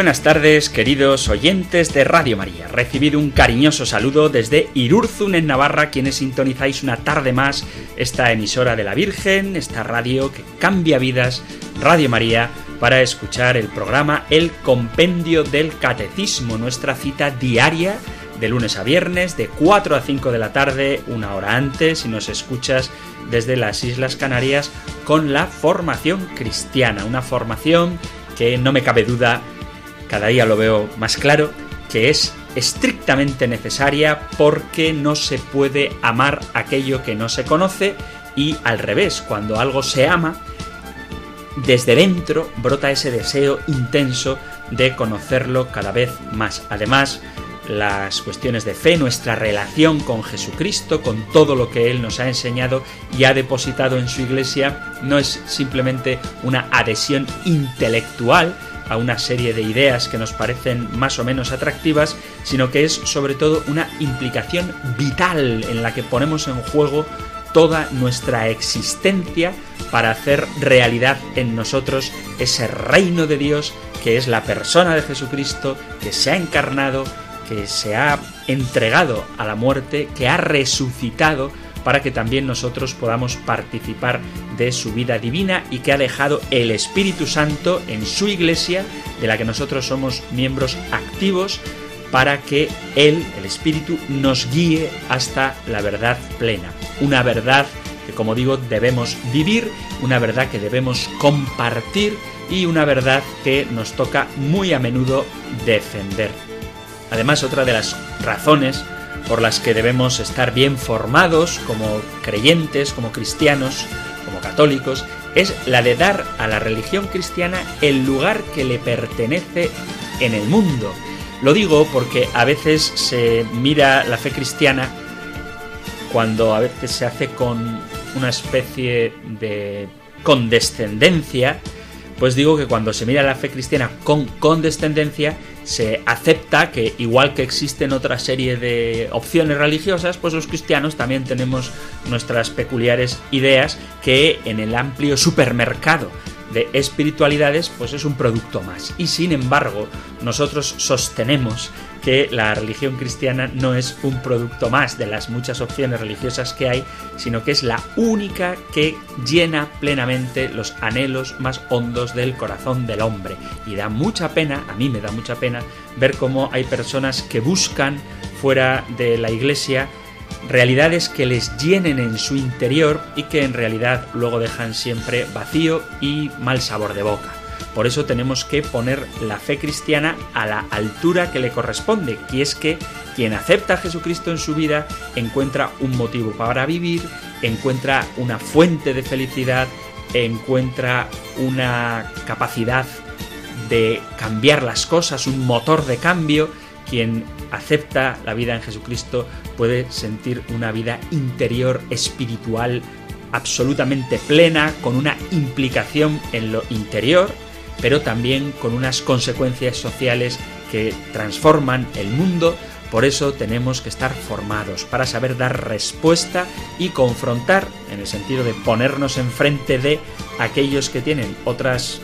Buenas tardes, queridos oyentes de Radio María. Recibido un cariñoso saludo desde Irurzun, en Navarra, quienes sintonizáis una tarde más esta emisora de la Virgen, esta radio que cambia vidas, Radio María, para escuchar el programa El Compendio del Catecismo, nuestra cita diaria de lunes a viernes, de 4 a 5 de la tarde, una hora antes, si nos escuchas desde las Islas Canarias, con la formación cristiana, una formación que no me cabe duda cada día lo veo más claro, que es estrictamente necesaria porque no se puede amar aquello que no se conoce y al revés, cuando algo se ama, desde dentro brota ese deseo intenso de conocerlo cada vez más. Además, las cuestiones de fe, nuestra relación con Jesucristo, con todo lo que Él nos ha enseñado y ha depositado en su iglesia, no es simplemente una adhesión intelectual, a una serie de ideas que nos parecen más o menos atractivas, sino que es sobre todo una implicación vital en la que ponemos en juego toda nuestra existencia para hacer realidad en nosotros ese reino de Dios que es la persona de Jesucristo, que se ha encarnado, que se ha entregado a la muerte, que ha resucitado para que también nosotros podamos participar de su vida divina y que ha dejado el Espíritu Santo en su iglesia, de la que nosotros somos miembros activos, para que Él, el Espíritu, nos guíe hasta la verdad plena. Una verdad que, como digo, debemos vivir, una verdad que debemos compartir y una verdad que nos toca muy a menudo defender. Además, otra de las razones por las que debemos estar bien formados como creyentes, como cristianos, como católicos, es la de dar a la religión cristiana el lugar que le pertenece en el mundo. Lo digo porque a veces se mira la fe cristiana cuando a veces se hace con una especie de condescendencia, pues digo que cuando se mira la fe cristiana con condescendencia, se acepta que igual que existen otra serie de opciones religiosas, pues los cristianos también tenemos nuestras peculiares ideas que en el amplio supermercado de espiritualidades, pues es un producto más. Y sin embargo, nosotros sostenemos que la religión cristiana no es un producto más de las muchas opciones religiosas que hay, sino que es la única que llena plenamente los anhelos más hondos del corazón del hombre. Y da mucha pena, a mí me da mucha pena, ver cómo hay personas que buscan fuera de la iglesia realidades que les llenen en su interior y que en realidad luego dejan siempre vacío y mal sabor de boca. Por eso tenemos que poner la fe cristiana a la altura que le corresponde, que es que quien acepta a Jesucristo en su vida encuentra un motivo para vivir, encuentra una fuente de felicidad, encuentra una capacidad de cambiar las cosas, un motor de cambio. Quien acepta la vida en Jesucristo puede sentir una vida interior espiritual absolutamente plena, con una implicación en lo interior, pero también con unas consecuencias sociales que transforman el mundo. Por eso tenemos que estar formados para saber dar respuesta y confrontar, en el sentido de ponernos enfrente de aquellos que tienen otras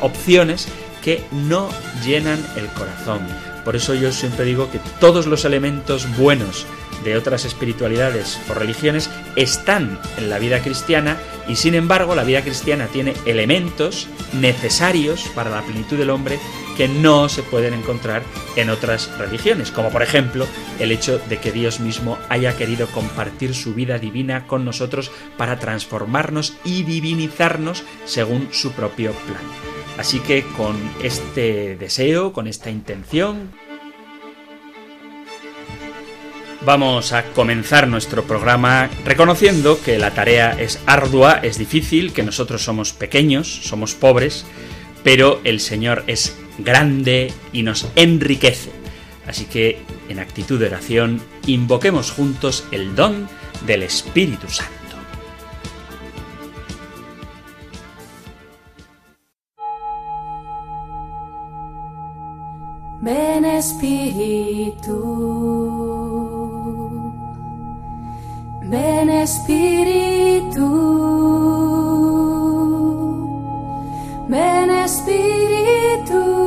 opciones que no llenan el corazón. Por eso yo siempre digo que todos los elementos buenos de otras espiritualidades o religiones están en la vida cristiana y sin embargo la vida cristiana tiene elementos necesarios para la plenitud del hombre que no se pueden encontrar en otras religiones, como por ejemplo el hecho de que Dios mismo haya querido compartir su vida divina con nosotros para transformarnos y divinizarnos según su propio plan. Así que con este deseo, con esta intención, Vamos a comenzar nuestro programa reconociendo que la tarea es ardua, es difícil, que nosotros somos pequeños, somos pobres, pero el Señor es grande y nos enriquece. Así que, en actitud de oración, invoquemos juntos el don del Espíritu Santo. Ven Espíritu, ven Espíritu, ven Espíritu.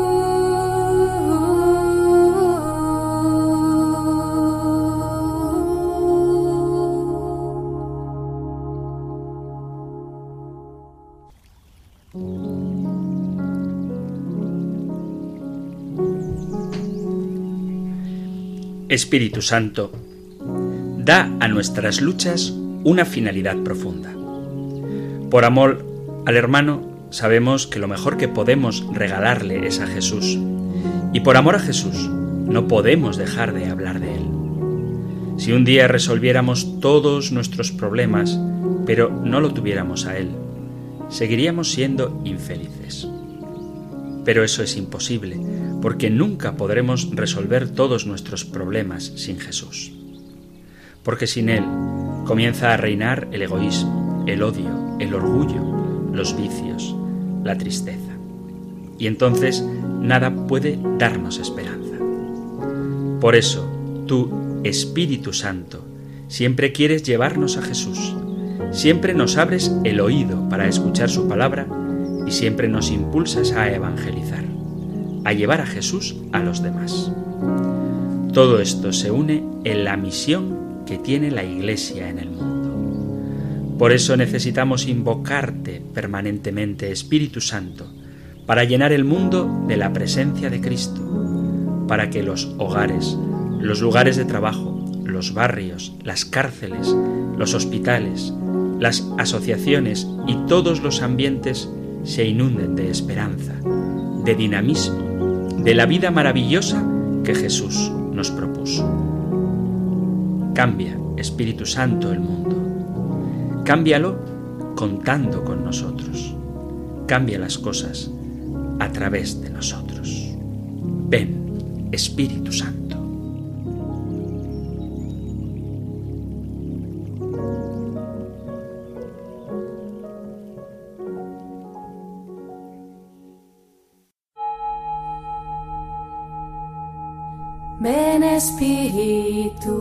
Espíritu Santo, da a nuestras luchas una finalidad profunda. Por amor al hermano, sabemos que lo mejor que podemos regalarle es a Jesús. Y por amor a Jesús, no podemos dejar de hablar de Él. Si un día resolviéramos todos nuestros problemas, pero no lo tuviéramos a Él, seguiríamos siendo infelices. Pero eso es imposible, porque nunca podremos resolver todos nuestros problemas sin Jesús. Porque sin Él comienza a reinar el egoísmo, el odio, el orgullo, los vicios, la tristeza. Y entonces nada puede darnos esperanza. Por eso, tú, Espíritu Santo, siempre quieres llevarnos a Jesús, siempre nos abres el oído para escuchar su palabra y siempre nos impulsas a evangelizar a llevar a Jesús a los demás. Todo esto se une en la misión que tiene la Iglesia en el mundo. Por eso necesitamos invocarte permanentemente, Espíritu Santo, para llenar el mundo de la presencia de Cristo, para que los hogares, los lugares de trabajo, los barrios, las cárceles, los hospitales, las asociaciones y todos los ambientes se inunden de esperanza, de dinamismo de la vida maravillosa que Jesús nos propuso. Cambia, Espíritu Santo, el mundo. Cámbialo contando con nosotros. Cambia las cosas a través de nosotros. Ven, Espíritu Santo. Ven Espíritu,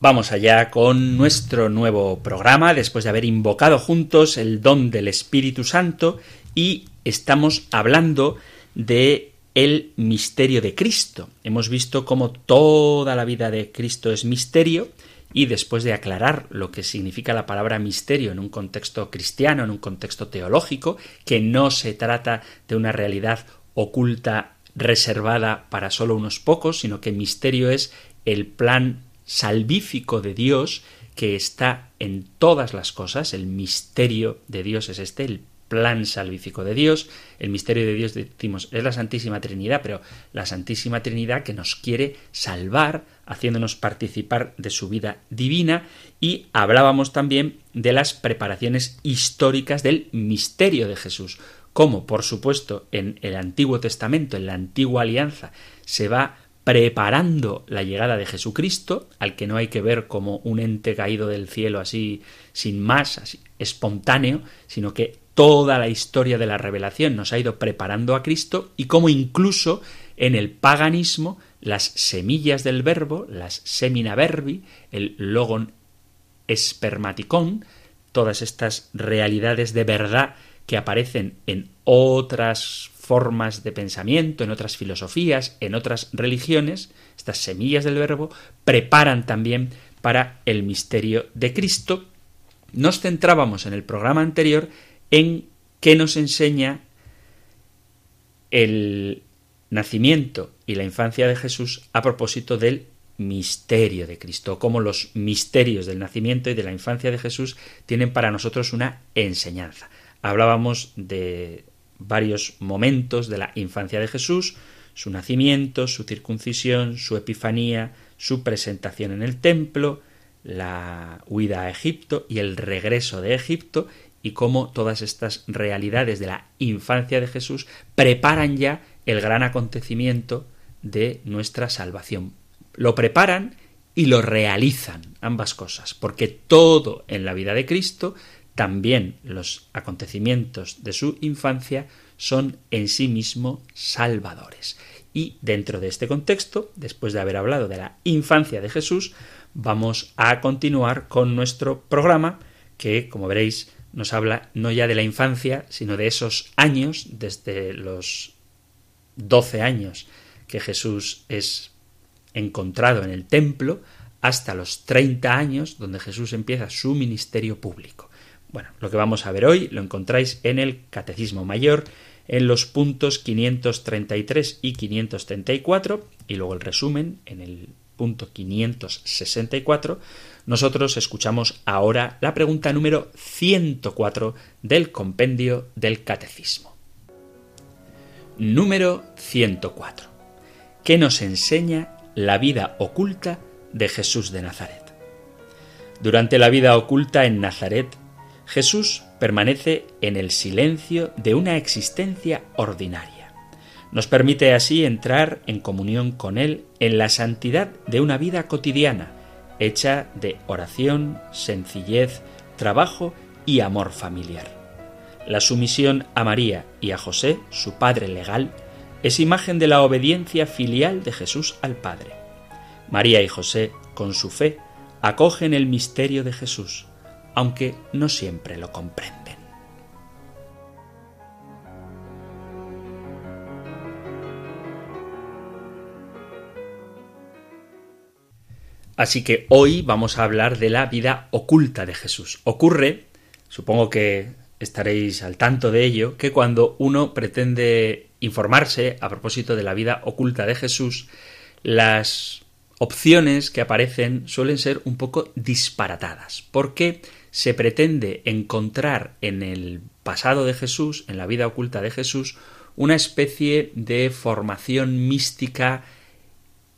Vamos allá con nuestro nuevo programa, después de haber invocado juntos el don del Espíritu Santo y estamos hablando de el misterio de Cristo. Hemos visto cómo toda la vida de Cristo es misterio y después de aclarar lo que significa la palabra misterio en un contexto cristiano, en un contexto teológico, que no se trata de una realidad oculta reservada para solo unos pocos, sino que misterio es el plan salvífico de Dios que está en todas las cosas. El misterio de Dios es este, el plan salvífico de Dios. El misterio de Dios, decimos, es la Santísima Trinidad, pero la Santísima Trinidad que nos quiere salvar, haciéndonos participar de su vida divina. Y hablábamos también de las preparaciones históricas del misterio de Jesús. Como, por supuesto, en el Antiguo Testamento, en la Antigua Alianza, se va preparando la llegada de Jesucristo, al que no hay que ver como un ente caído del cielo así sin más, así espontáneo, sino que toda la historia de la revelación nos ha ido preparando a Cristo y como incluso en el paganismo las semillas del verbo, las semina verbi, el logon espermaticón, todas estas realidades de verdad que aparecen en otras formas de pensamiento, en otras filosofías, en otras religiones, estas semillas del verbo, preparan también para el misterio de Cristo. Nos centrábamos en el programa anterior en qué nos enseña el nacimiento y la infancia de Jesús a propósito del misterio de Cristo, cómo los misterios del nacimiento y de la infancia de Jesús tienen para nosotros una enseñanza. Hablábamos de varios momentos de la infancia de Jesús, su nacimiento, su circuncisión, su epifanía, su presentación en el templo, la huida a Egipto y el regreso de Egipto, y cómo todas estas realidades de la infancia de Jesús preparan ya el gran acontecimiento de nuestra salvación. Lo preparan y lo realizan, ambas cosas, porque todo en la vida de Cristo, también los acontecimientos de su infancia, son en sí mismo salvadores. Y dentro de este contexto, después de haber hablado de la infancia de Jesús, vamos a continuar con nuestro programa que, como veréis, nos habla no ya de la infancia, sino de esos años, desde los doce años que Jesús es encontrado en el templo, hasta los treinta años, donde Jesús empieza su ministerio público. Bueno, lo que vamos a ver hoy lo encontráis en el Catecismo Mayor, en los puntos 533 y 534, y luego el resumen en el 564, nosotros escuchamos ahora la pregunta número 104 del compendio del Catecismo. Número 104. ¿Qué nos enseña la vida oculta de Jesús de Nazaret? Durante la vida oculta en Nazaret, Jesús permanece en el silencio de una existencia ordinaria nos permite así entrar en comunión con Él en la santidad de una vida cotidiana, hecha de oración, sencillez, trabajo y amor familiar. La sumisión a María y a José, su padre legal, es imagen de la obediencia filial de Jesús al Padre. María y José, con su fe, acogen el misterio de Jesús, aunque no siempre lo comprenden. Así que hoy vamos a hablar de la vida oculta de Jesús. Ocurre, supongo que estaréis al tanto de ello, que cuando uno pretende informarse a propósito de la vida oculta de Jesús, las opciones que aparecen suelen ser un poco disparatadas, porque se pretende encontrar en el pasado de Jesús, en la vida oculta de Jesús, una especie de formación mística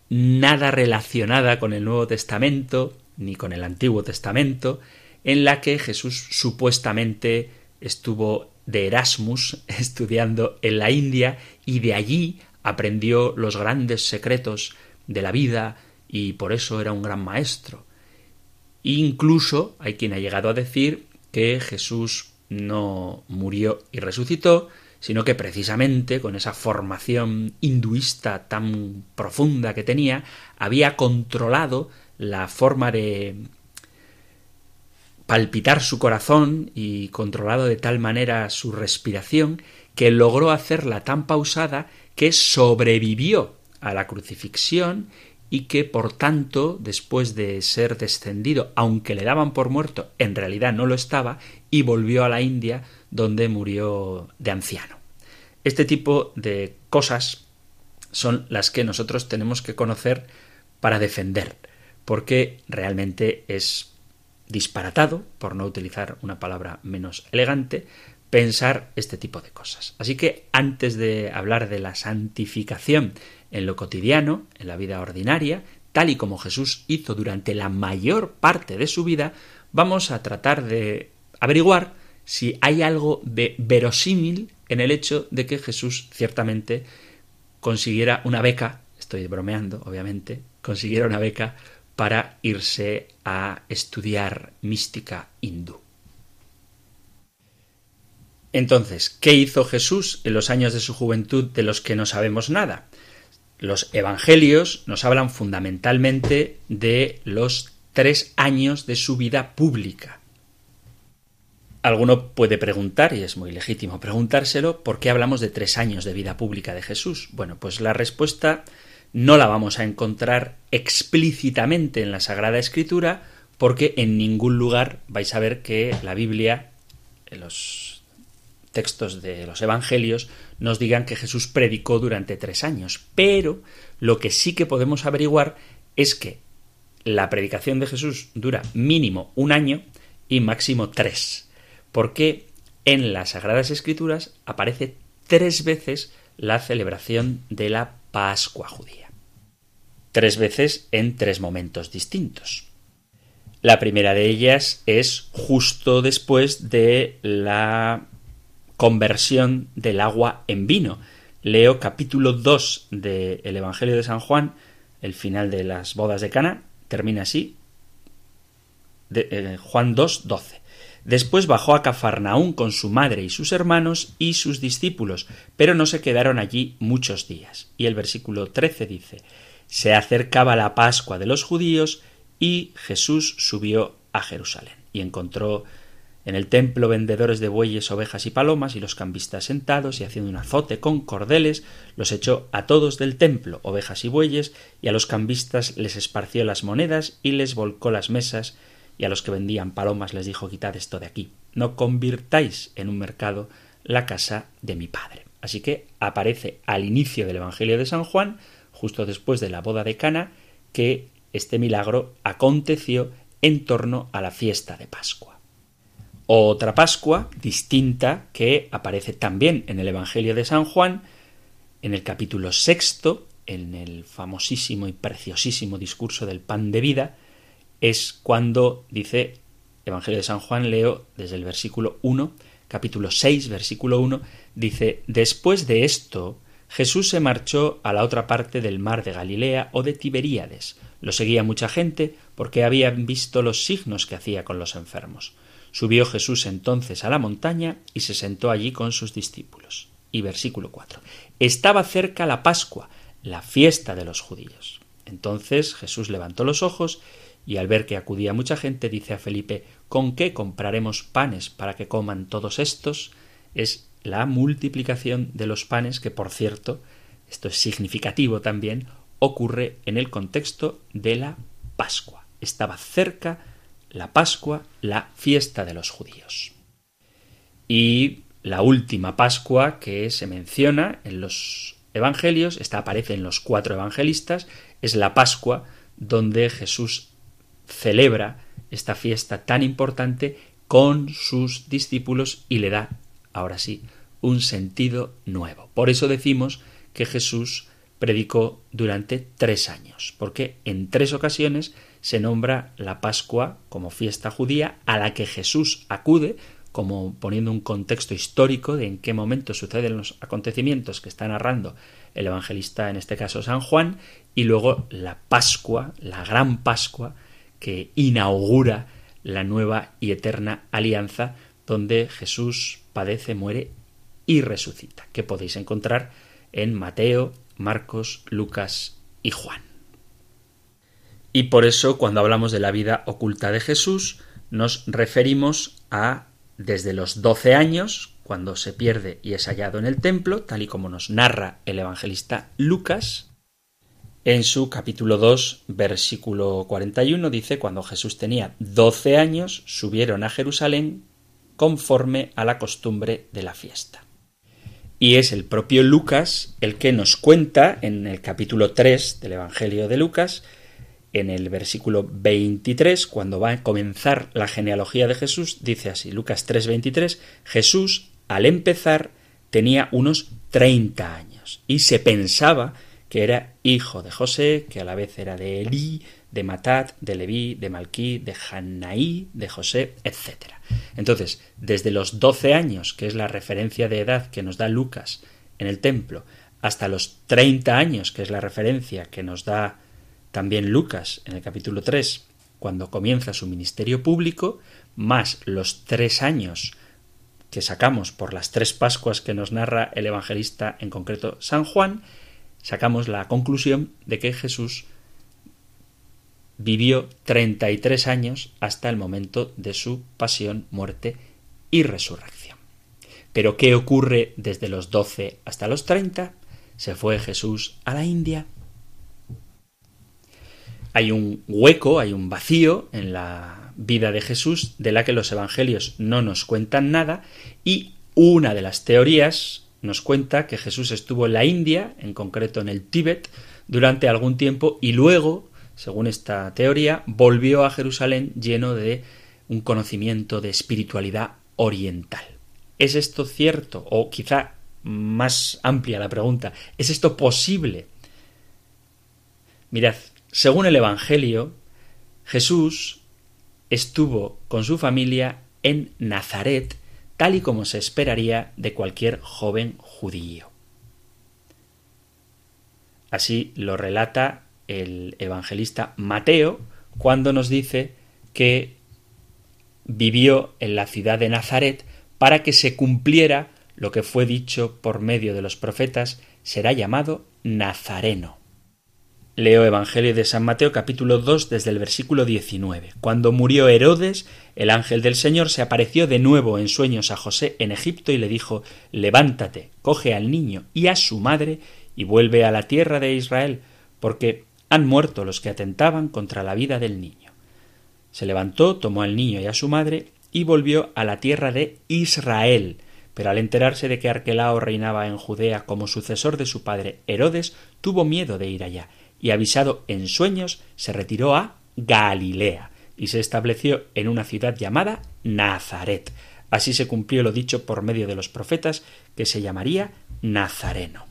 nada relacionada con el Nuevo Testamento ni con el Antiguo Testamento, en la que Jesús supuestamente estuvo de Erasmus estudiando en la India y de allí aprendió los grandes secretos de la vida y por eso era un gran maestro. Incluso hay quien ha llegado a decir que Jesús no murió y resucitó, sino que precisamente con esa formación hinduista tan profunda que tenía, había controlado la forma de palpitar su corazón y controlado de tal manera su respiración que logró hacerla tan pausada que sobrevivió a la crucifixión y que por tanto después de ser descendido aunque le daban por muerto en realidad no lo estaba y volvió a la India donde murió de anciano. Este tipo de cosas son las que nosotros tenemos que conocer para defender, porque realmente es disparatado, por no utilizar una palabra menos elegante, pensar este tipo de cosas. Así que antes de hablar de la santificación en lo cotidiano, en la vida ordinaria, tal y como Jesús hizo durante la mayor parte de su vida, vamos a tratar de averiguar si hay algo de verosímil en el hecho de que Jesús ciertamente consiguiera una beca, estoy bromeando, obviamente, consiguiera una beca para irse a estudiar mística hindú. Entonces, ¿qué hizo Jesús en los años de su juventud de los que no sabemos nada? Los evangelios nos hablan fundamentalmente de los tres años de su vida pública. Alguno puede preguntar, y es muy legítimo preguntárselo, ¿por qué hablamos de tres años de vida pública de Jesús? Bueno, pues la respuesta no la vamos a encontrar explícitamente en la Sagrada Escritura, porque en ningún lugar vais a ver que la Biblia, en los textos de los Evangelios, nos digan que Jesús predicó durante tres años. Pero lo que sí que podemos averiguar es que la predicación de Jesús dura mínimo un año y máximo tres, porque en las Sagradas Escrituras aparece tres veces la celebración de la Pascua judía. Tres veces en tres momentos distintos. La primera de ellas es justo después de la conversión del agua en vino. Leo capítulo 2 del Evangelio de San Juan, el final de las bodas de Cana, termina así. De, eh, Juan 2, 12. Después bajó a Cafarnaún con su madre y sus hermanos y sus discípulos, pero no se quedaron allí muchos días. Y el versículo 13 dice, Se acercaba la Pascua de los judíos y Jesús subió a Jerusalén y encontró en el templo vendedores de bueyes, ovejas y palomas y los cambistas sentados y haciendo un azote con cordeles, los echó a todos del templo, ovejas y bueyes, y a los cambistas les esparció las monedas y les volcó las mesas, y a los que vendían palomas les dijo quitad esto de aquí, no convirtáis en un mercado la casa de mi padre. Así que aparece al inicio del Evangelio de San Juan, justo después de la boda de Cana, que este milagro aconteció en torno a la fiesta de Pascua. Otra Pascua distinta que aparece también en el Evangelio de San Juan, en el capítulo sexto, en el famosísimo y preciosísimo discurso del pan de vida, es cuando dice Evangelio de San Juan, leo desde el versículo 1, capítulo 6, versículo 1, dice, Después de esto, Jesús se marchó a la otra parte del mar de Galilea o de Tiberíades. Lo seguía mucha gente porque habían visto los signos que hacía con los enfermos. Subió Jesús entonces a la montaña y se sentó allí con sus discípulos. Y versículo 4. Estaba cerca la Pascua, la fiesta de los judíos. Entonces Jesús levantó los ojos y al ver que acudía mucha gente dice a Felipe ¿Con qué compraremos panes para que coman todos estos? Es la multiplicación de los panes que, por cierto, esto es significativo también, ocurre en el contexto de la Pascua. Estaba cerca la Pascua, la fiesta de los judíos. Y la última Pascua que se menciona en los Evangelios, esta aparece en los cuatro evangelistas, es la Pascua donde Jesús celebra esta fiesta tan importante con sus discípulos y le da, ahora sí, un sentido nuevo. Por eso decimos que Jesús predicó durante tres años, porque en tres ocasiones se nombra la Pascua como fiesta judía a la que Jesús acude, como poniendo un contexto histórico de en qué momento suceden los acontecimientos que está narrando el evangelista, en este caso San Juan, y luego la Pascua, la gran Pascua, que inaugura la nueva y eterna alianza donde Jesús padece, muere y resucita, que podéis encontrar en Mateo, Marcos, Lucas y Juan. Y por eso cuando hablamos de la vida oculta de Jesús nos referimos a desde los doce años, cuando se pierde y es hallado en el templo, tal y como nos narra el evangelista Lucas, en su capítulo 2, versículo 41, dice, cuando Jesús tenía doce años, subieron a Jerusalén conforme a la costumbre de la fiesta. Y es el propio Lucas el que nos cuenta en el capítulo 3 del Evangelio de Lucas en el versículo 23, cuando va a comenzar la genealogía de Jesús, dice así, Lucas 3:23, Jesús al empezar tenía unos 30 años y se pensaba que era hijo de José, que a la vez era de Elí, de Matat, de Leví, de Malquí, de Hannaí, de José, etc. Entonces, desde los 12 años, que es la referencia de edad que nos da Lucas en el templo, hasta los 30 años, que es la referencia que nos da también Lucas, en el capítulo 3, cuando comienza su ministerio público, más los tres años que sacamos por las tres Pascuas que nos narra el evangelista, en concreto San Juan, sacamos la conclusión de que Jesús vivió 33 años hasta el momento de su pasión, muerte y resurrección. Pero ¿qué ocurre desde los 12 hasta los 30? Se fue Jesús a la India hay un hueco, hay un vacío en la vida de Jesús de la que los evangelios no nos cuentan nada y una de las teorías nos cuenta que Jesús estuvo en la India, en concreto en el Tíbet, durante algún tiempo y luego según esta teoría, volvió a Jerusalén lleno de un conocimiento de espiritualidad oriental. ¿Es esto cierto? O quizá más amplia la pregunta, ¿es esto posible? Mirad, según el Evangelio, Jesús estuvo con su familia en Nazaret, tal y como se esperaría de cualquier joven judío. Así lo relata el evangelista Mateo cuando nos dice que vivió en la ciudad de Nazaret para que se cumpliera lo que fue dicho por medio de los profetas, será llamado Nazareno. Leo Evangelio de San Mateo capítulo 2 desde el versículo 19. Cuando murió Herodes, el ángel del Señor se apareció de nuevo en sueños a José en Egipto y le dijo Levántate, coge al niño y a su madre y vuelve a la tierra de Israel, porque han muerto los que atentaban contra la vida del niño. Se levantó, tomó al niño y a su madre y volvió a la tierra de Israel. Pero al enterarse de que Arquelao reinaba en Judea como sucesor de su padre Herodes, tuvo miedo de ir allá y avisado en sueños, se retiró a Galilea y se estableció en una ciudad llamada Nazaret. Así se cumplió lo dicho por medio de los profetas, que se llamaría Nazareno.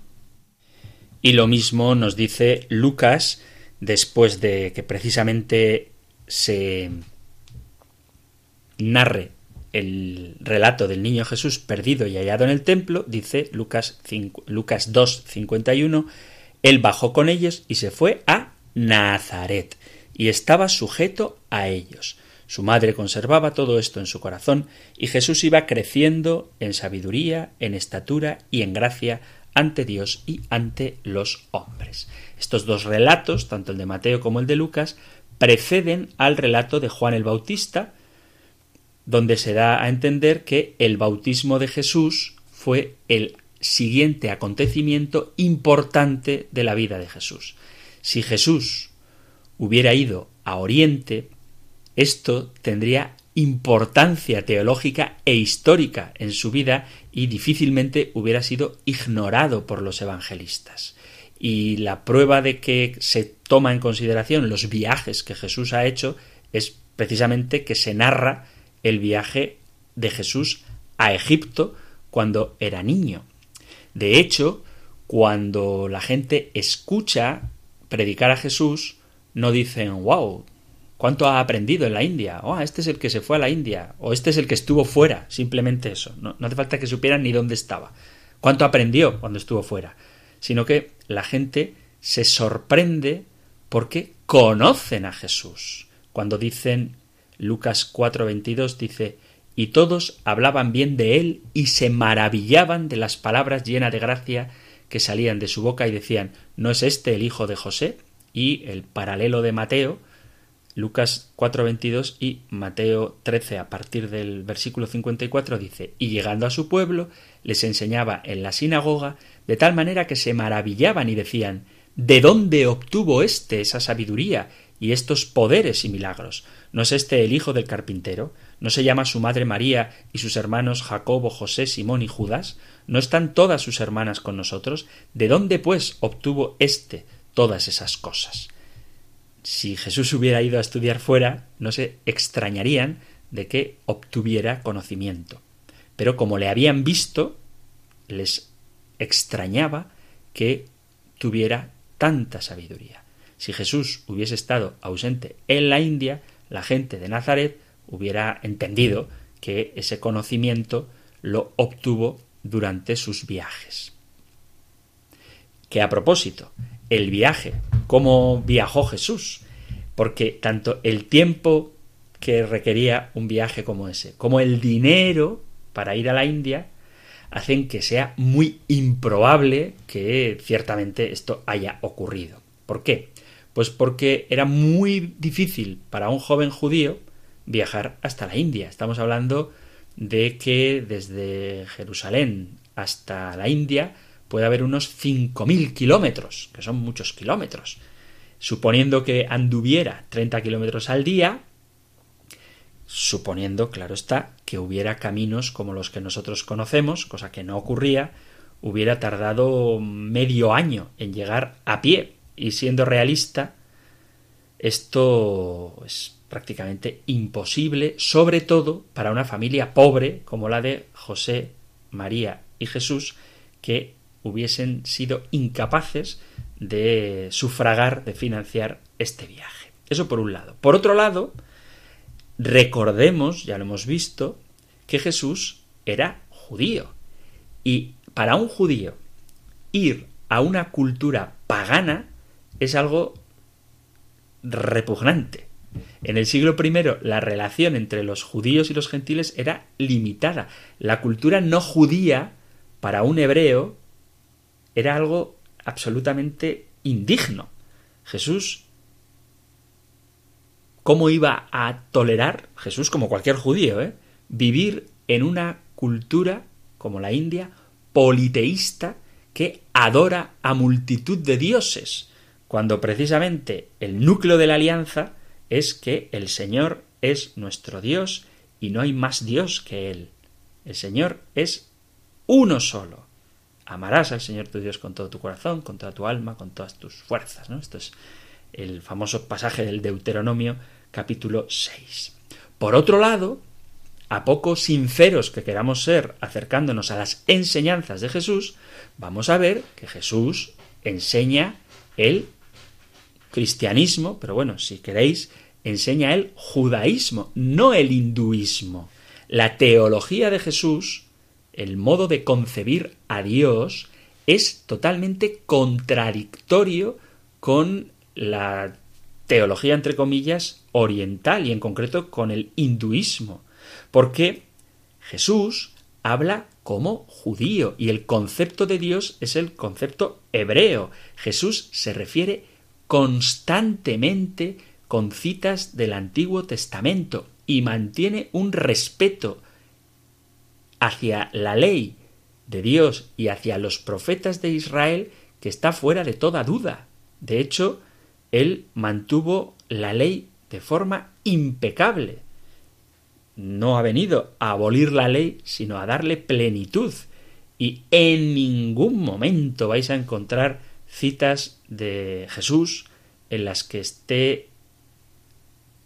Y lo mismo nos dice Lucas después de que precisamente se narre el relato del niño Jesús perdido y hallado en el templo, dice Lucas, Lucas 2, 51, él bajó con ellos y se fue a Nazaret, y estaba sujeto a ellos. Su madre conservaba todo esto en su corazón, y Jesús iba creciendo en sabiduría, en estatura y en gracia ante Dios y ante los hombres. Estos dos relatos, tanto el de Mateo como el de Lucas, preceden al relato de Juan el Bautista, donde se da a entender que el bautismo de Jesús fue el siguiente acontecimiento importante de la vida de Jesús. Si Jesús hubiera ido a Oriente, esto tendría importancia teológica e histórica en su vida y difícilmente hubiera sido ignorado por los evangelistas. Y la prueba de que se toma en consideración los viajes que Jesús ha hecho es precisamente que se narra el viaje de Jesús a Egipto cuando era niño. De hecho, cuando la gente escucha predicar a Jesús, no dicen, wow, ¿cuánto ha aprendido en la India? Oh, este es el que se fue a la India, o este es el que estuvo fuera, simplemente eso. No, no hace falta que supieran ni dónde estaba. ¿Cuánto aprendió cuando estuvo fuera? Sino que la gente se sorprende porque conocen a Jesús. Cuando dicen Lucas 4:22 dice, y todos hablaban bien de él y se maravillaban de las palabras llenas de gracia que salían de su boca y decían ¿No es este el hijo de José? y el paralelo de Mateo Lucas 4:22 y Mateo 13 a partir del versículo 54 dice y llegando a su pueblo les enseñaba en la sinagoga de tal manera que se maravillaban y decían ¿De dónde obtuvo éste esa sabiduría y estos poderes y milagros? ¿No es este el hijo del carpintero? ¿No se llama su madre María y sus hermanos Jacobo, José, Simón y Judas? ¿No están todas sus hermanas con nosotros? ¿De dónde, pues, obtuvo éste todas esas cosas? Si Jesús hubiera ido a estudiar fuera, no se extrañarían de que obtuviera conocimiento. Pero como le habían visto, les extrañaba que tuviera tanta sabiduría. Si Jesús hubiese estado ausente en la India, la gente de Nazaret hubiera entendido que ese conocimiento lo obtuvo durante sus viajes. Que a propósito, el viaje, cómo viajó Jesús, porque tanto el tiempo que requería un viaje como ese, como el dinero para ir a la India, hacen que sea muy improbable que ciertamente esto haya ocurrido. ¿Por qué? Pues porque era muy difícil para un joven judío viajar hasta la India. Estamos hablando de que desde Jerusalén hasta la India puede haber unos 5.000 kilómetros, que son muchos kilómetros. Suponiendo que anduviera 30 kilómetros al día, suponiendo, claro está, que hubiera caminos como los que nosotros conocemos, cosa que no ocurría, hubiera tardado medio año en llegar a pie. Y siendo realista, Esto es prácticamente imposible, sobre todo para una familia pobre como la de José, María y Jesús, que hubiesen sido incapaces de sufragar, de financiar este viaje. Eso por un lado. Por otro lado, recordemos, ya lo hemos visto, que Jesús era judío. Y para un judío ir a una cultura pagana es algo repugnante. En el siglo I la relación entre los judíos y los gentiles era limitada. La cultura no judía para un hebreo era algo absolutamente indigno. Jesús, ¿cómo iba a tolerar, Jesús como cualquier judío, ¿eh? vivir en una cultura como la India, politeísta, que adora a multitud de dioses, cuando precisamente el núcleo de la alianza es que el Señor es nuestro Dios y no hay más Dios que Él. El Señor es uno solo. Amarás al Señor tu Dios con todo tu corazón, con toda tu alma, con todas tus fuerzas. ¿no? Esto es el famoso pasaje del Deuteronomio capítulo 6. Por otro lado, a poco sinceros que queramos ser acercándonos a las enseñanzas de Jesús, vamos a ver que Jesús enseña el cristianismo, pero bueno, si queréis, enseña el judaísmo, no el hinduismo. La teología de Jesús, el modo de concebir a Dios, es totalmente contradictorio con la teología, entre comillas, oriental y en concreto con el hinduismo porque Jesús habla como judío y el concepto de Dios es el concepto hebreo. Jesús se refiere constantemente con citas del Antiguo Testamento y mantiene un respeto hacia la ley de Dios y hacia los profetas de Israel que está fuera de toda duda. De hecho, él mantuvo la ley de forma impecable no ha venido a abolir la ley, sino a darle plenitud. Y en ningún momento vais a encontrar citas de Jesús en las que esté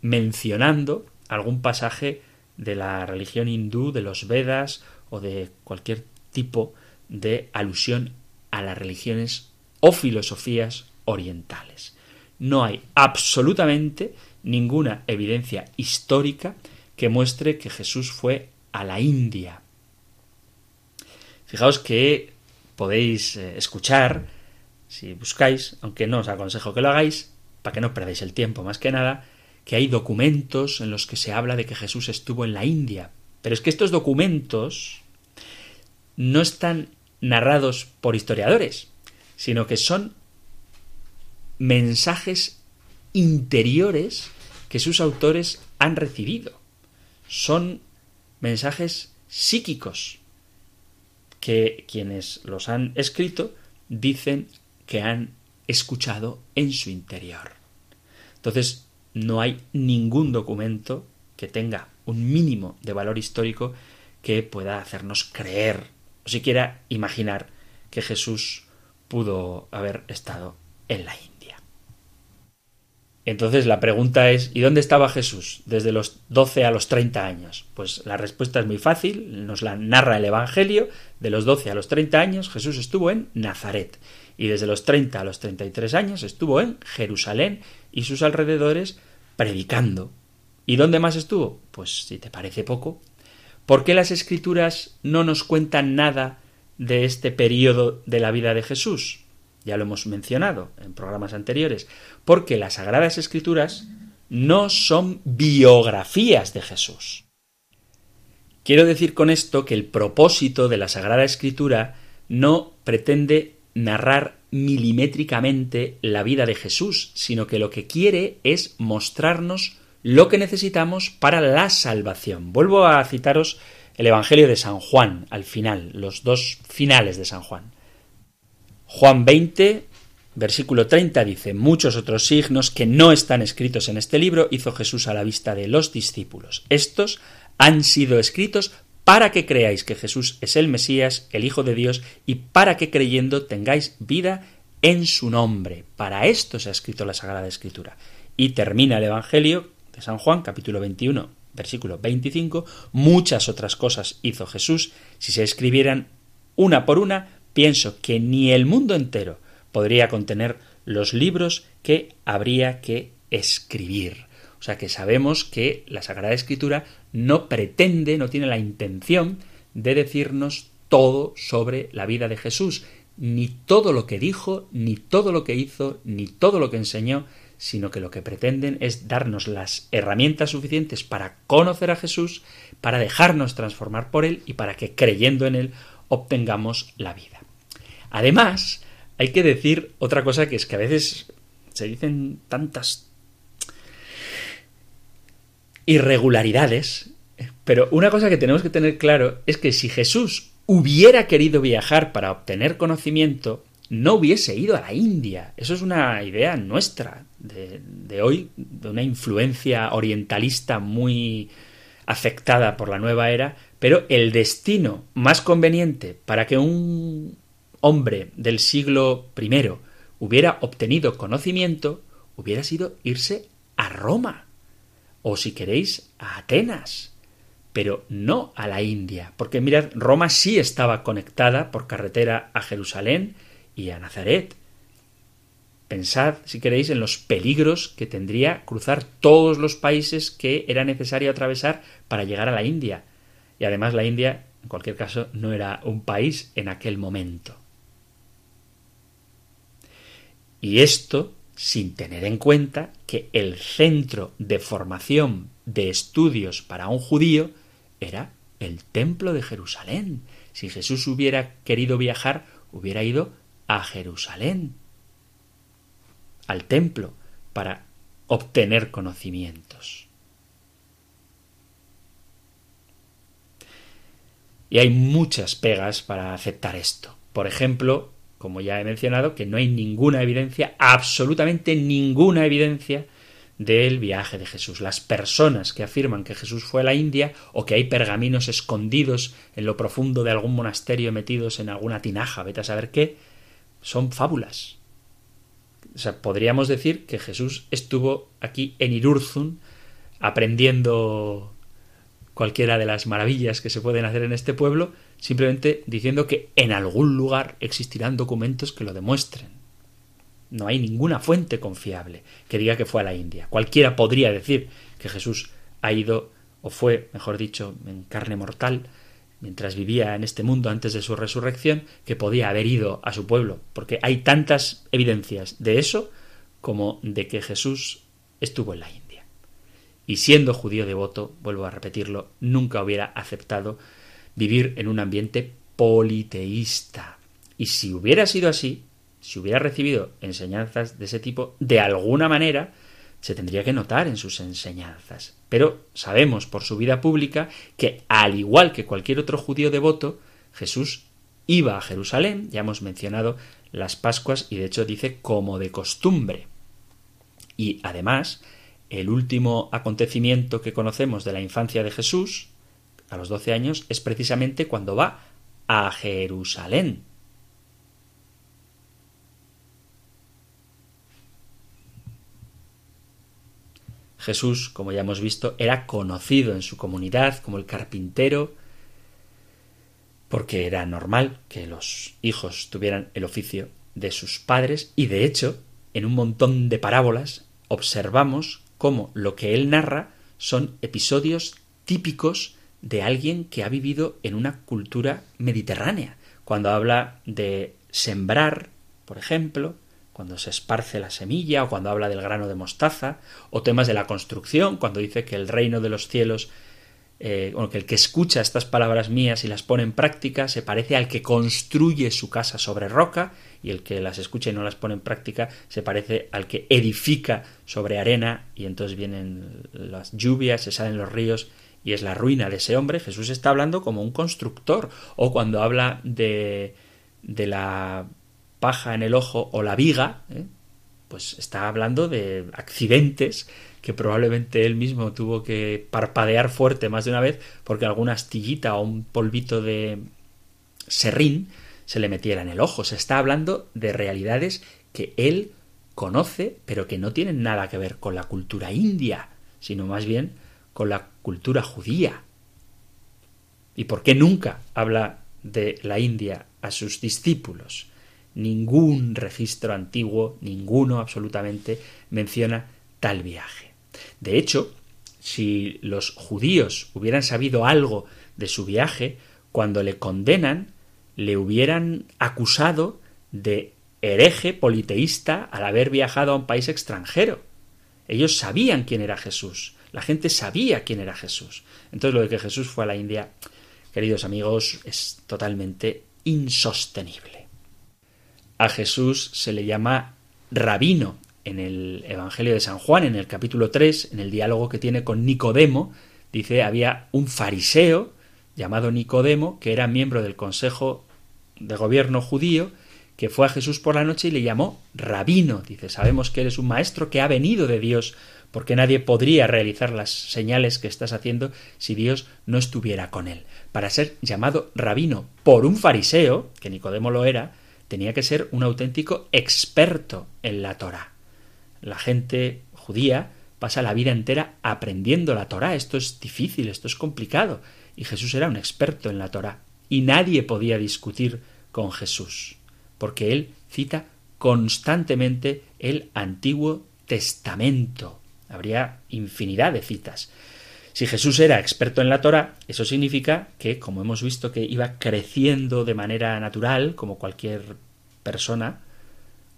mencionando algún pasaje de la religión hindú, de los Vedas o de cualquier tipo de alusión a las religiones o filosofías orientales. No hay absolutamente ninguna evidencia histórica que muestre que Jesús fue a la India. Fijaos que podéis eh, escuchar, si buscáis, aunque no os aconsejo que lo hagáis, para que no perdáis el tiempo más que nada, que hay documentos en los que se habla de que Jesús estuvo en la India. Pero es que estos documentos no están narrados por historiadores, sino que son mensajes interiores que sus autores han recibido son mensajes psíquicos que quienes los han escrito dicen que han escuchado en su interior. Entonces, no hay ningún documento que tenga un mínimo de valor histórico que pueda hacernos creer o siquiera imaginar que Jesús pudo haber estado en la India. Entonces la pregunta es, ¿y dónde estaba Jesús desde los 12 a los 30 años? Pues la respuesta es muy fácil, nos la narra el Evangelio, de los 12 a los 30 años Jesús estuvo en Nazaret y desde los 30 a los 33 años estuvo en Jerusalén y sus alrededores predicando. ¿Y dónde más estuvo? Pues si te parece poco. ¿Por qué las escrituras no nos cuentan nada de este periodo de la vida de Jesús? ya lo hemos mencionado en programas anteriores, porque las Sagradas Escrituras no son biografías de Jesús. Quiero decir con esto que el propósito de la Sagrada Escritura no pretende narrar milimétricamente la vida de Jesús, sino que lo que quiere es mostrarnos lo que necesitamos para la salvación. Vuelvo a citaros el Evangelio de San Juan al final, los dos finales de San Juan. Juan 20, versículo 30 dice, muchos otros signos que no están escritos en este libro hizo Jesús a la vista de los discípulos. Estos han sido escritos para que creáis que Jesús es el Mesías, el Hijo de Dios, y para que creyendo tengáis vida en su nombre. Para esto se ha escrito la Sagrada Escritura. y termina el Evangelio de San Juan, capítulo 21, versículo 25, muchas otras cosas hizo Jesús. Si se escribieran una por una, pienso que ni el mundo entero podría contener los libros que habría que escribir. O sea que sabemos que la Sagrada Escritura no pretende, no tiene la intención de decirnos todo sobre la vida de Jesús, ni todo lo que dijo, ni todo lo que hizo, ni todo lo que enseñó, sino que lo que pretenden es darnos las herramientas suficientes para conocer a Jesús, para dejarnos transformar por Él y para que creyendo en Él obtengamos la vida. Además, hay que decir otra cosa que es que a veces se dicen tantas irregularidades, pero una cosa que tenemos que tener claro es que si Jesús hubiera querido viajar para obtener conocimiento, no hubiese ido a la India. Eso es una idea nuestra de, hoy, de una influencia orientalista muy afectada por la nueva era, pero el destino más conveniente para que un hombre del siglo I hubiera obtenido conocimiento hubiera sido irse a Roma o si queréis a Atenas, pero no a la India, porque mirad, Roma sí estaba conectada por carretera a Jerusalén y a Nazaret. Pensad, si queréis, en los peligros que tendría cruzar todos los países que era necesario atravesar para llegar a la India. Y además la India, en cualquier caso, no era un país en aquel momento. Y esto sin tener en cuenta que el centro de formación de estudios para un judío era el templo de Jerusalén. Si Jesús hubiera querido viajar, hubiera ido a Jerusalén, al templo, para obtener conocimientos. Y hay muchas pegas para aceptar esto. Por ejemplo, como ya he mencionado, que no hay ninguna evidencia, absolutamente ninguna evidencia del viaje de Jesús. Las personas que afirman que Jesús fue a la India o que hay pergaminos escondidos en lo profundo de algún monasterio metidos en alguna tinaja, vete a saber qué, son fábulas. O sea, podríamos decir que Jesús estuvo aquí en Irurzun aprendiendo cualquiera de las maravillas que se pueden hacer en este pueblo, simplemente diciendo que en algún lugar existirán documentos que lo demuestren. No hay ninguna fuente confiable que diga que fue a la India. Cualquiera podría decir que Jesús ha ido, o fue, mejor dicho, en carne mortal, mientras vivía en este mundo antes de su resurrección, que podía haber ido a su pueblo, porque hay tantas evidencias de eso como de que Jesús estuvo en la India y siendo judío devoto, vuelvo a repetirlo, nunca hubiera aceptado vivir en un ambiente politeísta. Y si hubiera sido así, si hubiera recibido enseñanzas de ese tipo, de alguna manera se tendría que notar en sus enseñanzas. Pero sabemos por su vida pública que, al igual que cualquier otro judío devoto, Jesús iba a Jerusalén, ya hemos mencionado las Pascuas, y de hecho dice como de costumbre. Y además, el último acontecimiento que conocemos de la infancia de Jesús, a los doce años, es precisamente cuando va a Jerusalén. Jesús, como ya hemos visto, era conocido en su comunidad como el carpintero, porque era normal que los hijos tuvieran el oficio de sus padres, y de hecho, en un montón de parábolas observamos cómo lo que él narra son episodios típicos de alguien que ha vivido en una cultura mediterránea. Cuando habla de sembrar, por ejemplo, cuando se esparce la semilla, o cuando habla del grano de mostaza, o temas de la construcción, cuando dice que el reino de los cielos eh, que el que escucha estas palabras mías y las pone en práctica se parece al que construye su casa sobre roca y el que las escucha y no las pone en práctica se parece al que edifica sobre arena y entonces vienen las lluvias, se salen los ríos y es la ruina de ese hombre. Jesús está hablando como un constructor o cuando habla de, de la paja en el ojo o la viga, ¿eh? pues está hablando de accidentes que probablemente él mismo tuvo que parpadear fuerte más de una vez porque alguna astillita o un polvito de serrín se le metiera en el ojo. Se está hablando de realidades que él conoce, pero que no tienen nada que ver con la cultura india, sino más bien con la cultura judía. ¿Y por qué nunca habla de la India a sus discípulos? Ningún registro antiguo, ninguno absolutamente, menciona tal viaje. De hecho, si los judíos hubieran sabido algo de su viaje, cuando le condenan, le hubieran acusado de hereje politeísta al haber viajado a un país extranjero. Ellos sabían quién era Jesús, la gente sabía quién era Jesús. Entonces lo de que Jesús fue a la India, queridos amigos, es totalmente insostenible. A Jesús se le llama rabino en el Evangelio de San Juan, en el capítulo 3, en el diálogo que tiene con Nicodemo, dice, había un fariseo llamado Nicodemo, que era miembro del Consejo de Gobierno judío, que fue a Jesús por la noche y le llamó rabino. Dice, sabemos que eres un maestro que ha venido de Dios, porque nadie podría realizar las señales que estás haciendo si Dios no estuviera con él. Para ser llamado rabino por un fariseo, que Nicodemo lo era, tenía que ser un auténtico experto en la Torah. La gente judía pasa la vida entera aprendiendo la Torah. Esto es difícil, esto es complicado. Y Jesús era un experto en la Torah. Y nadie podía discutir con Jesús, porque él cita constantemente el Antiguo Testamento. Habría infinidad de citas. Si Jesús era experto en la Torah, eso significa que, como hemos visto que iba creciendo de manera natural, como cualquier persona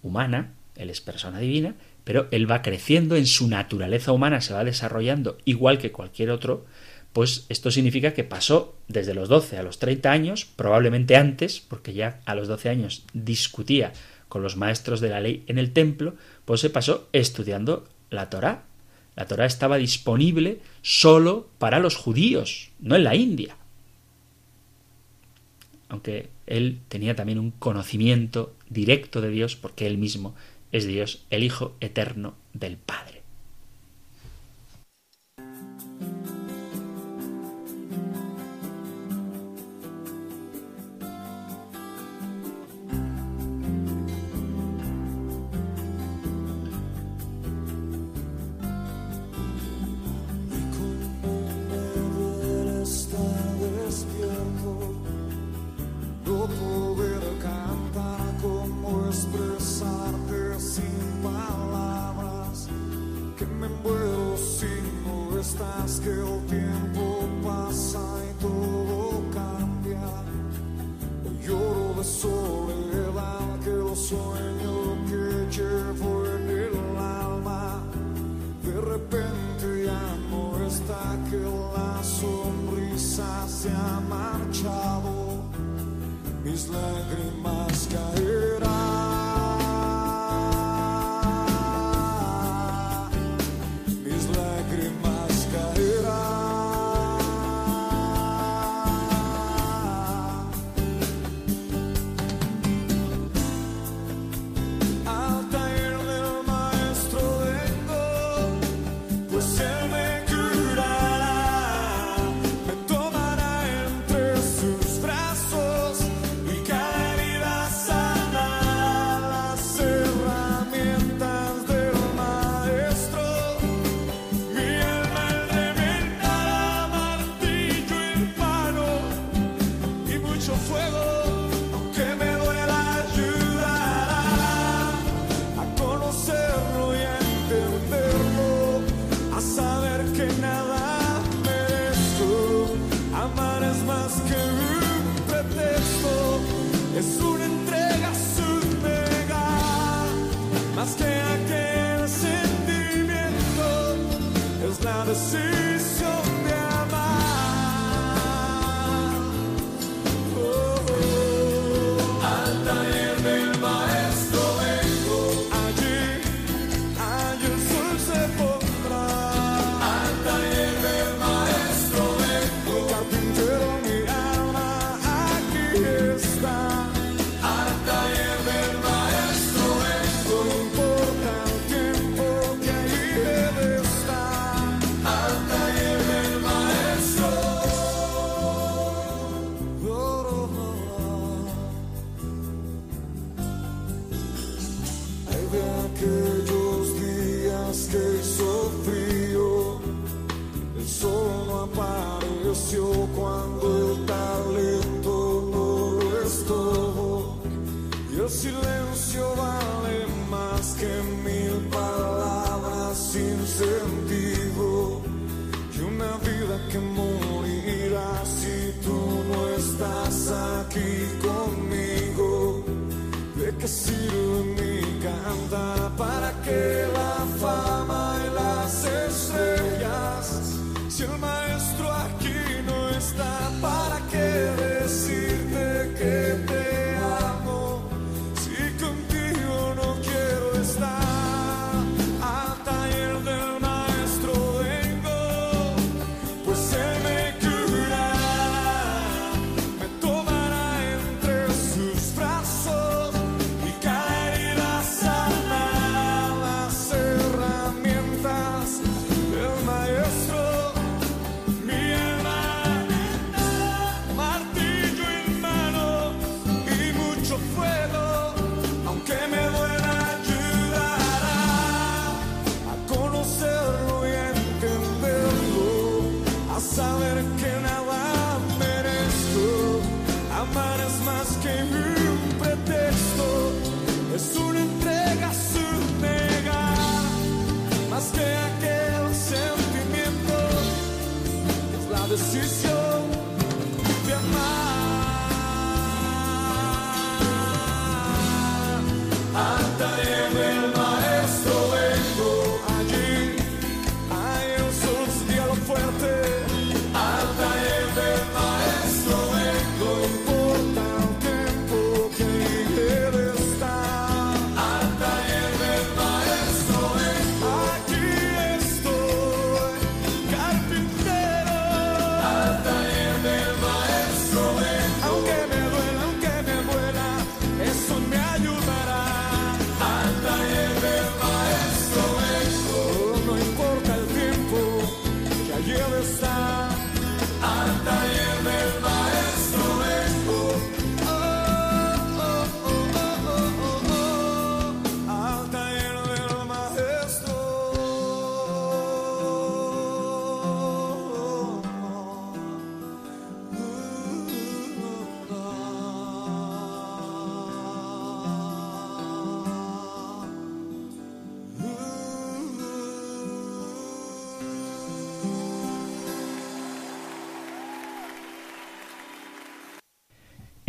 humana, él es persona divina, pero él va creciendo en su naturaleza humana, se va desarrollando igual que cualquier otro, pues esto significa que pasó desde los 12 a los 30 años, probablemente antes, porque ya a los 12 años discutía con los maestros de la ley en el templo, pues se pasó estudiando la Torá. La Torá estaba disponible solo para los judíos, no en la India. Aunque él tenía también un conocimiento directo de Dios, porque él mismo es Dios, el Hijo eterno del Padre.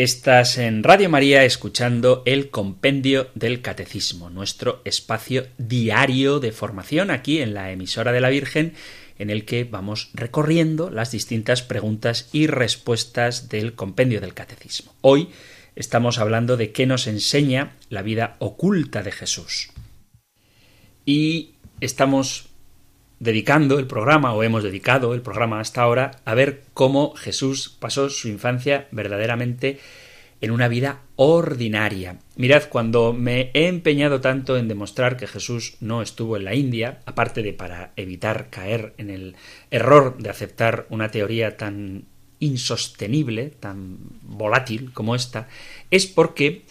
Estás en Radio María escuchando el Compendio del Catecismo, nuestro espacio diario de formación aquí en la emisora de la Virgen, en el que vamos recorriendo las distintas preguntas y respuestas del Compendio del Catecismo. Hoy estamos hablando de qué nos enseña la vida oculta de Jesús. Y estamos dedicando el programa, o hemos dedicado el programa hasta ahora, a ver cómo Jesús pasó su infancia verdaderamente en una vida ordinaria. Mirad, cuando me he empeñado tanto en demostrar que Jesús no estuvo en la India, aparte de para evitar caer en el error de aceptar una teoría tan insostenible, tan volátil como esta, es porque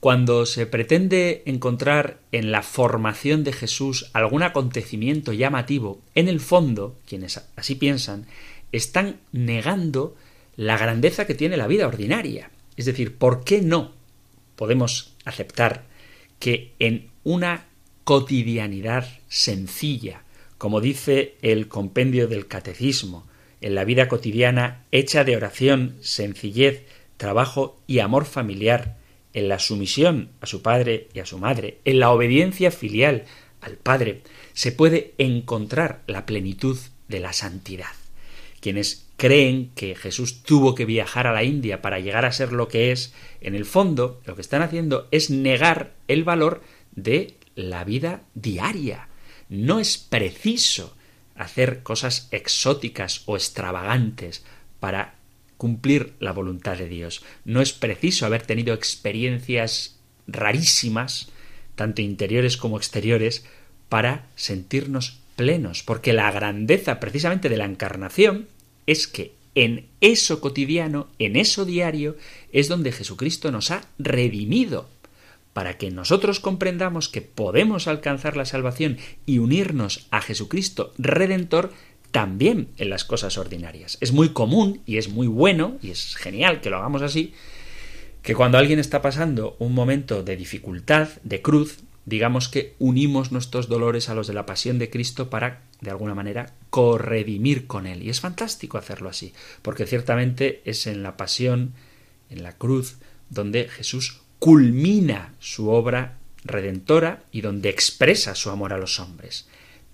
cuando se pretende encontrar en la formación de Jesús algún acontecimiento llamativo, en el fondo, quienes así piensan, están negando la grandeza que tiene la vida ordinaria. Es decir, ¿por qué no podemos aceptar que en una cotidianidad sencilla, como dice el compendio del catecismo, en la vida cotidiana hecha de oración, sencillez, trabajo y amor familiar, en la sumisión a su padre y a su madre, en la obediencia filial al padre, se puede encontrar la plenitud de la santidad. Quienes creen que Jesús tuvo que viajar a la India para llegar a ser lo que es, en el fondo lo que están haciendo es negar el valor de la vida diaria. No es preciso hacer cosas exóticas o extravagantes para cumplir la voluntad de Dios. No es preciso haber tenido experiencias rarísimas, tanto interiores como exteriores, para sentirnos plenos, porque la grandeza precisamente de la encarnación es que en eso cotidiano, en eso diario, es donde Jesucristo nos ha redimido, para que nosotros comprendamos que podemos alcanzar la salvación y unirnos a Jesucristo Redentor también en las cosas ordinarias. Es muy común y es muy bueno y es genial que lo hagamos así, que cuando alguien está pasando un momento de dificultad, de cruz, digamos que unimos nuestros dolores a los de la pasión de Cristo para, de alguna manera, corredimir con Él. Y es fantástico hacerlo así, porque ciertamente es en la pasión, en la cruz, donde Jesús culmina su obra redentora y donde expresa su amor a los hombres.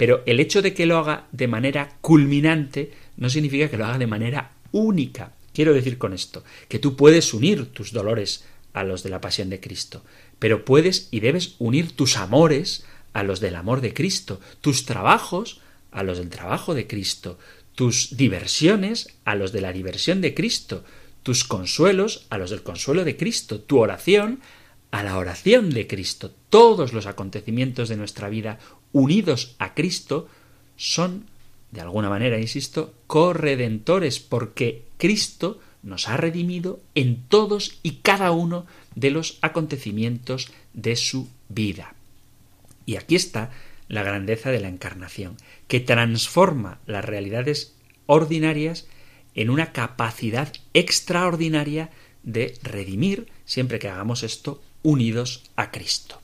Pero el hecho de que lo haga de manera culminante no significa que lo haga de manera única. Quiero decir con esto que tú puedes unir tus dolores a los de la pasión de Cristo, pero puedes y debes unir tus amores a los del amor de Cristo, tus trabajos a los del trabajo de Cristo, tus diversiones a los de la diversión de Cristo, tus consuelos a los del consuelo de Cristo, tu oración a la oración de Cristo. Todos los acontecimientos de nuestra vida unidos a Cristo son, de alguna manera, insisto, corredentores, porque Cristo nos ha redimido en todos y cada uno de los acontecimientos de su vida. Y aquí está la grandeza de la encarnación, que transforma las realidades ordinarias en una capacidad extraordinaria de redimir, siempre que hagamos esto, unidos a Cristo.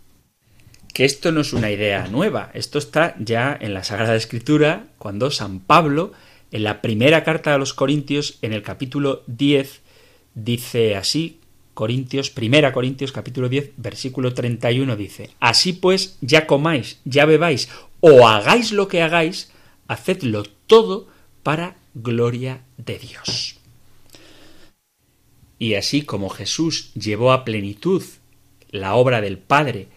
Que esto no es una idea nueva, esto está ya en la Sagrada Escritura, cuando San Pablo, en la primera carta a los Corintios, en el capítulo 10, dice así, Corintios, primera Corintios capítulo 10, versículo 31 dice, Así pues, ya comáis, ya bebáis, o hagáis lo que hagáis, hacedlo todo para gloria de Dios. Y así como Jesús llevó a plenitud la obra del Padre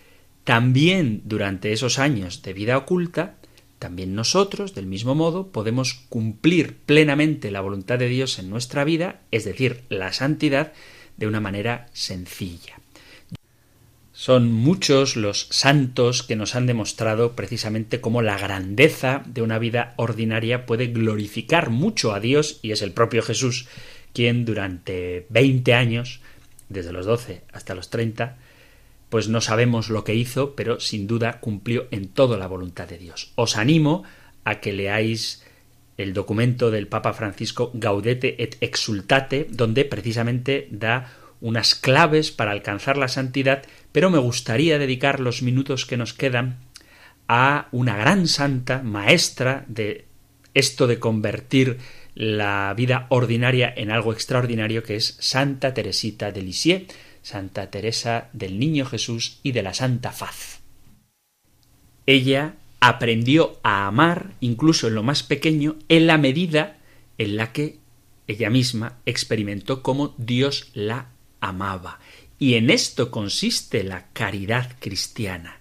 también durante esos años de vida oculta, también nosotros, del mismo modo, podemos cumplir plenamente la voluntad de Dios en nuestra vida, es decir, la santidad, de una manera sencilla. Son muchos los santos que nos han demostrado precisamente cómo la grandeza de una vida ordinaria puede glorificar mucho a Dios y es el propio Jesús quien durante veinte años, desde los doce hasta los treinta, pues no sabemos lo que hizo, pero sin duda cumplió en todo la voluntad de Dios. Os animo a que leáis el documento del Papa Francisco Gaudete et Exultate, donde precisamente da unas claves para alcanzar la santidad, pero me gustaría dedicar los minutos que nos quedan a una gran santa, maestra de esto de convertir la vida ordinaria en algo extraordinario, que es Santa Teresita de Lisieux, Santa Teresa del Niño Jesús y de la Santa Faz. Ella aprendió a amar, incluso en lo más pequeño, en la medida en la que ella misma experimentó cómo Dios la amaba. Y en esto consiste la caridad cristiana.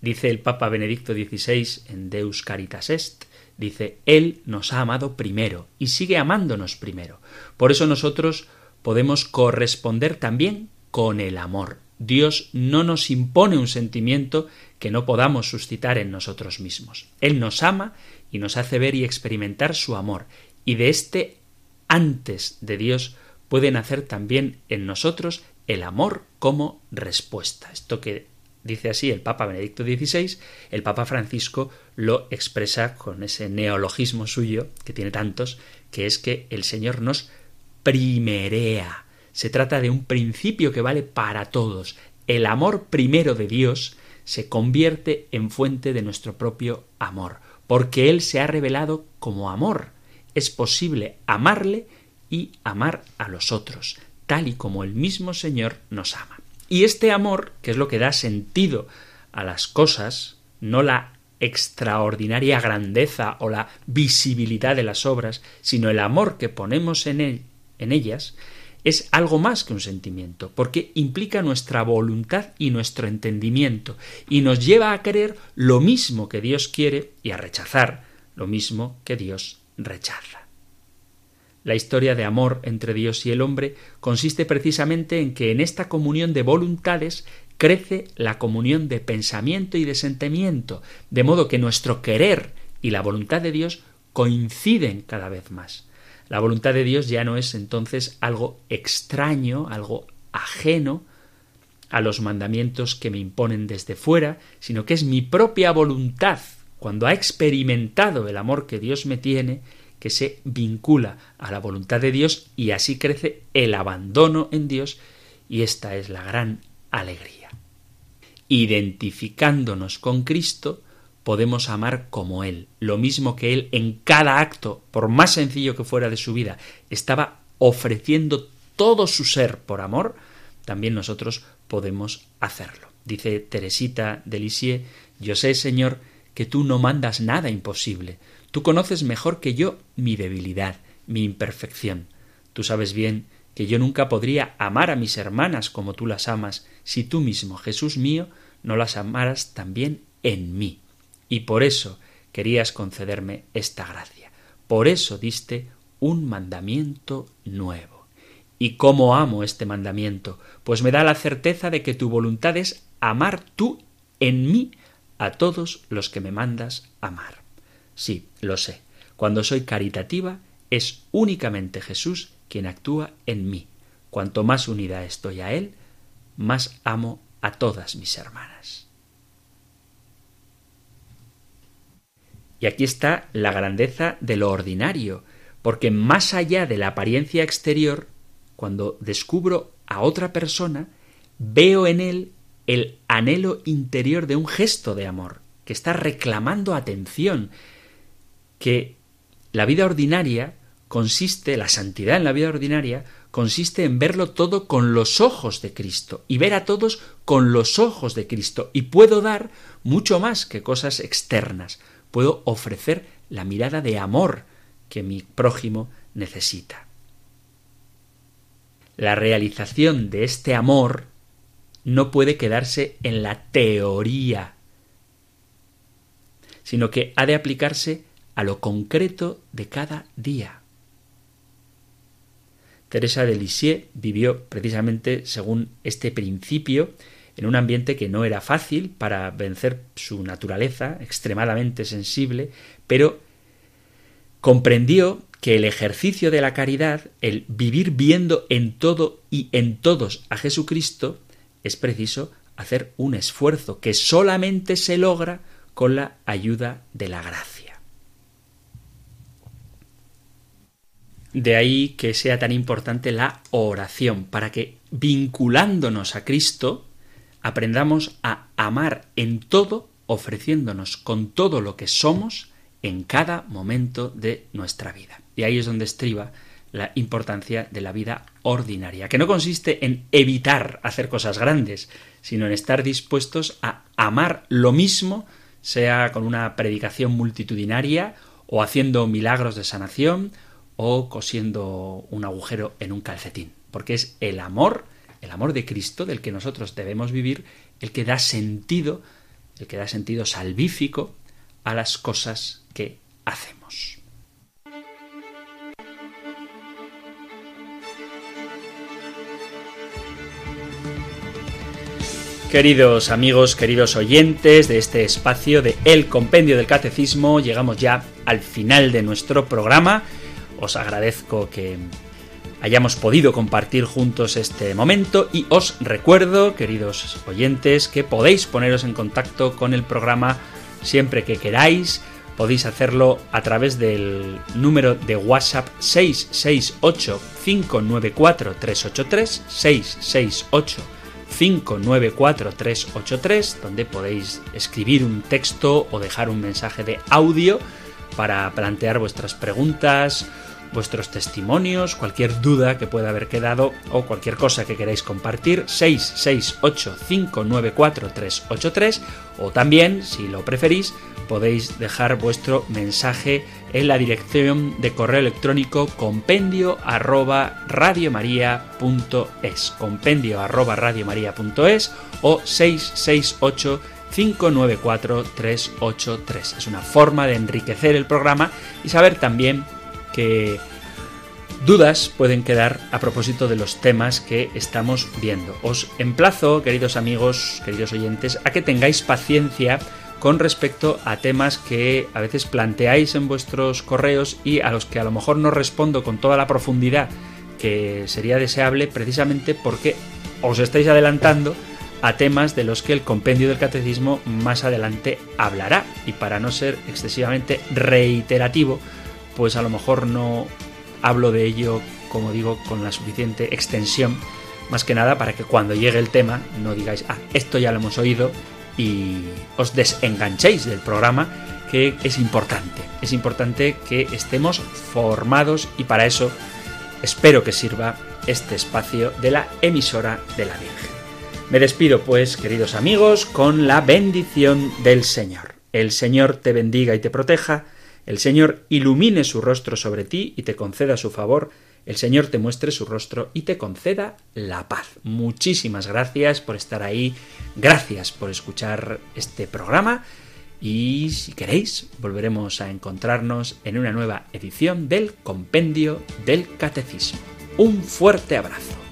Dice el Papa Benedicto XVI en Deus Caritas Est, dice, Él nos ha amado primero y sigue amándonos primero. Por eso nosotros podemos corresponder también con el amor. Dios no nos impone un sentimiento que no podamos suscitar en nosotros mismos. Él nos ama y nos hace ver y experimentar su amor, y de este antes de Dios puede nacer también en nosotros el amor como respuesta. Esto que dice así el Papa Benedicto XVI, el Papa Francisco lo expresa con ese neologismo suyo, que tiene tantos, que es que el Señor nos primerea. Se trata de un principio que vale para todos. El amor primero de Dios se convierte en fuente de nuestro propio amor, porque Él se ha revelado como amor. Es posible amarle y amar a los otros, tal y como el mismo Señor nos ama. Y este amor, que es lo que da sentido a las cosas, no la extraordinaria grandeza o la visibilidad de las obras, sino el amor que ponemos en, él, en ellas, es algo más que un sentimiento, porque implica nuestra voluntad y nuestro entendimiento, y nos lleva a querer lo mismo que Dios quiere y a rechazar lo mismo que Dios rechaza. La historia de amor entre Dios y el hombre consiste precisamente en que en esta comunión de voluntades crece la comunión de pensamiento y de sentimiento, de modo que nuestro querer y la voluntad de Dios coinciden cada vez más. La voluntad de Dios ya no es entonces algo extraño, algo ajeno a los mandamientos que me imponen desde fuera, sino que es mi propia voluntad, cuando ha experimentado el amor que Dios me tiene, que se vincula a la voluntad de Dios y así crece el abandono en Dios y esta es la gran alegría. identificándonos con Cristo, podemos amar como Él. Lo mismo que Él en cada acto, por más sencillo que fuera de su vida, estaba ofreciendo todo su ser por amor, también nosotros podemos hacerlo. Dice Teresita de Lisieux, yo sé, Señor, que tú no mandas nada imposible. Tú conoces mejor que yo mi debilidad, mi imperfección. Tú sabes bien que yo nunca podría amar a mis hermanas como tú las amas si tú mismo, Jesús mío, no las amaras también en mí. Y por eso querías concederme esta gracia. Por eso diste un mandamiento nuevo. ¿Y cómo amo este mandamiento? Pues me da la certeza de que tu voluntad es amar tú en mí a todos los que me mandas amar. Sí, lo sé. Cuando soy caritativa, es únicamente Jesús quien actúa en mí. Cuanto más unida estoy a Él, más amo a todas mis hermanas. Y aquí está la grandeza de lo ordinario, porque más allá de la apariencia exterior, cuando descubro a otra persona, veo en él el anhelo interior de un gesto de amor, que está reclamando atención, que la vida ordinaria consiste, la santidad en la vida ordinaria, consiste en verlo todo con los ojos de Cristo y ver a todos con los ojos de Cristo. Y puedo dar mucho más que cosas externas. Puedo ofrecer la mirada de amor que mi prójimo necesita. La realización de este amor no puede quedarse en la teoría, sino que ha de aplicarse a lo concreto de cada día. Teresa de Lisieux vivió precisamente según este principio en un ambiente que no era fácil para vencer su naturaleza extremadamente sensible, pero comprendió que el ejercicio de la caridad, el vivir viendo en todo y en todos a Jesucristo, es preciso hacer un esfuerzo que solamente se logra con la ayuda de la gracia. De ahí que sea tan importante la oración, para que vinculándonos a Cristo, aprendamos a amar en todo, ofreciéndonos con todo lo que somos en cada momento de nuestra vida. Y ahí es donde estriba la importancia de la vida ordinaria, que no consiste en evitar hacer cosas grandes, sino en estar dispuestos a amar lo mismo, sea con una predicación multitudinaria, o haciendo milagros de sanación, o cosiendo un agujero en un calcetín, porque es el amor, el amor de Cristo del que nosotros debemos vivir, el que da sentido, el que da sentido salvífico a las cosas que hacemos. Queridos amigos, queridos oyentes de este espacio de El Compendio del Catecismo, llegamos ya al final de nuestro programa. Os agradezco que hayamos podido compartir juntos este momento y os recuerdo, queridos oyentes, que podéis poneros en contacto con el programa siempre que queráis. Podéis hacerlo a través del número de WhatsApp 668 594 383 668 594-383, donde podéis escribir un texto o dejar un mensaje de audio para plantear vuestras preguntas, vuestros testimonios, cualquier duda que pueda haber quedado o cualquier cosa que queráis compartir, 668-594-383 o también, si lo preferís, podéis dejar vuestro mensaje en la dirección de correo electrónico compendio arroba radiomaria.es compendio arroba radiomaria.es o 668 594 383 es una forma de enriquecer el programa y saber también que dudas pueden quedar a propósito de los temas que estamos viendo. Os emplazo, queridos amigos, queridos oyentes, a que tengáis paciencia con respecto a temas que a veces planteáis en vuestros correos y a los que a lo mejor no respondo con toda la profundidad que sería deseable precisamente porque os estáis adelantando a temas de los que el compendio del catecismo más adelante hablará y para no ser excesivamente reiterativo pues a lo mejor no hablo de ello como digo con la suficiente extensión más que nada para que cuando llegue el tema no digáis, ah, esto ya lo hemos oído y os desenganchéis del programa, que es importante. Es importante que estemos formados y para eso espero que sirva este espacio de la emisora de la Virgen. Me despido pues, queridos amigos, con la bendición del Señor. El Señor te bendiga y te proteja, el Señor ilumine su rostro sobre ti y te conceda su favor, el Señor te muestre su rostro y te conceda la paz. Muchísimas gracias por estar ahí, gracias por escuchar este programa y si queréis volveremos a encontrarnos en una nueva edición del Compendio del Catecismo. Un fuerte abrazo.